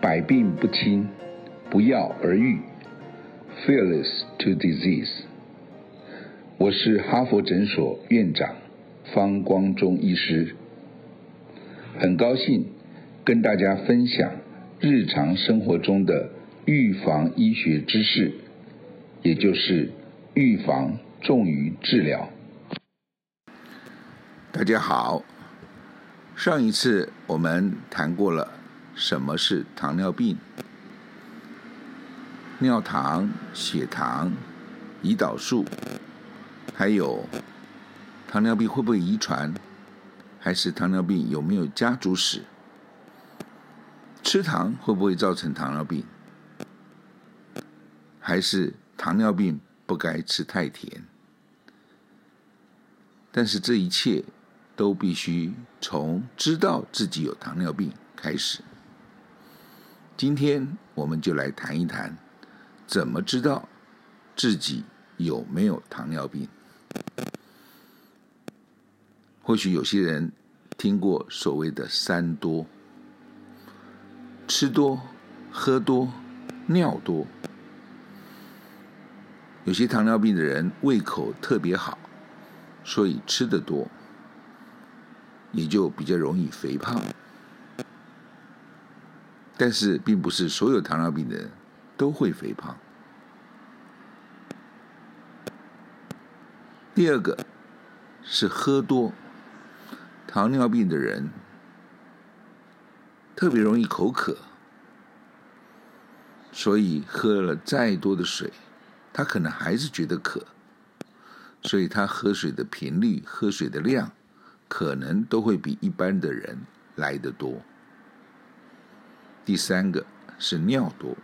百病不侵，不药而愈，Fearless to disease。我是哈佛诊所院长方光中医师，很高兴跟大家分享日常生活中的预防医学知识，也就是预防重于治疗。大家好，上一次我们谈过了什么是糖尿病，尿糖、血糖、胰岛素，还有糖尿病会不会遗传，还是糖尿病有没有家族史？吃糖会不会造成糖尿病？还是糖尿病不该吃太甜？但是这一切。都必须从知道自己有糖尿病开始。今天我们就来谈一谈，怎么知道自己有没有糖尿病。或许有些人听过所谓的“三多”：吃多、喝多、尿多。有些糖尿病的人胃口特别好，所以吃得多。也就比较容易肥胖，但是并不是所有糖尿病的人都会肥胖。第二个是喝多，糖尿病的人特别容易口渴，所以喝了再多的水，他可能还是觉得渴，所以他喝水的频率、喝水的量。可能都会比一般的人来得多。第三个是尿多，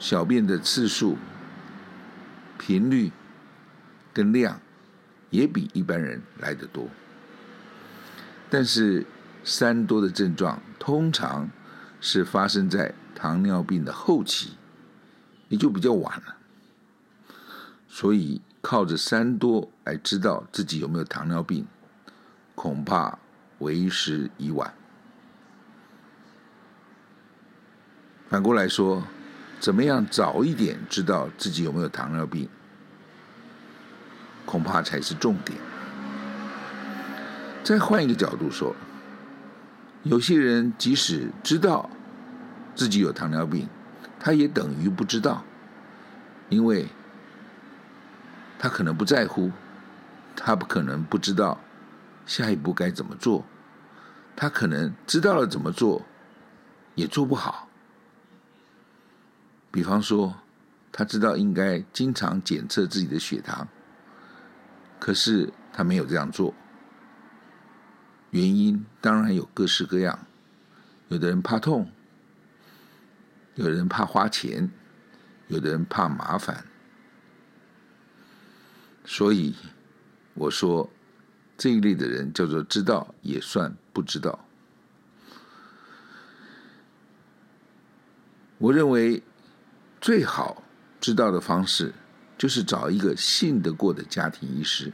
小便的次数、频率跟量也比一般人来得多。但是三多的症状通常是发生在糖尿病的后期，也就比较晚了。所以。靠着三多来知道自己有没有糖尿病，恐怕为时已晚。反过来说，怎么样早一点知道自己有没有糖尿病，恐怕才是重点。再换一个角度说，有些人即使知道自己有糖尿病，他也等于不知道，因为。他可能不在乎，他不可能不知道下一步该怎么做，他可能知道了怎么做，也做不好。比方说，他知道应该经常检测自己的血糖，可是他没有这样做，原因当然有各式各样，有的人怕痛，有人怕花钱，有的人怕麻烦。所以，我说这一类的人叫做知道也算不知道。我认为最好知道的方式，就是找一个信得过的家庭医师。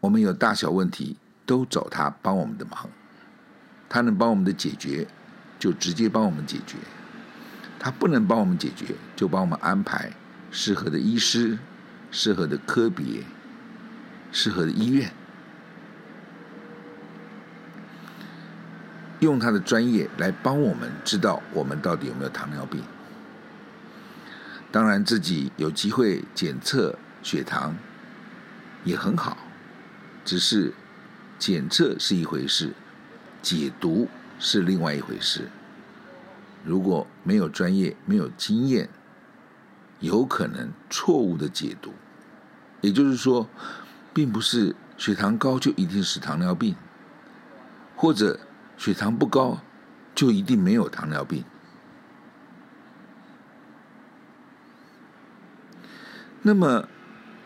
我们有大小问题，都找他帮我们的忙，他能帮我们的解决，就直接帮我们解决。他不能帮我们解决，就帮我们安排适合的医师、适合的科别、适合的医院，用他的专业来帮我们知道我们到底有没有糖尿病。当然，自己有机会检测血糖也很好，只是检测是一回事，解读是另外一回事。如果没有专业、没有经验，有可能错误的解读，也就是说，并不是血糖高就一定是糖尿病，或者血糖不高就一定没有糖尿病。那么，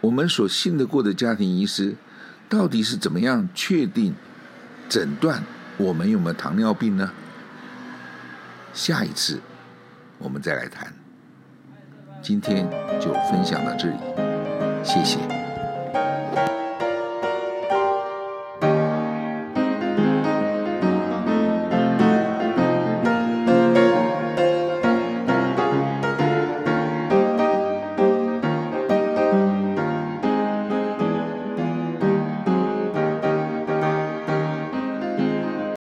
我们所信得过的家庭医师，到底是怎么样确定诊断我们有没有糖尿病呢？下一次我们再来谈。今天就分享到这里，谢谢。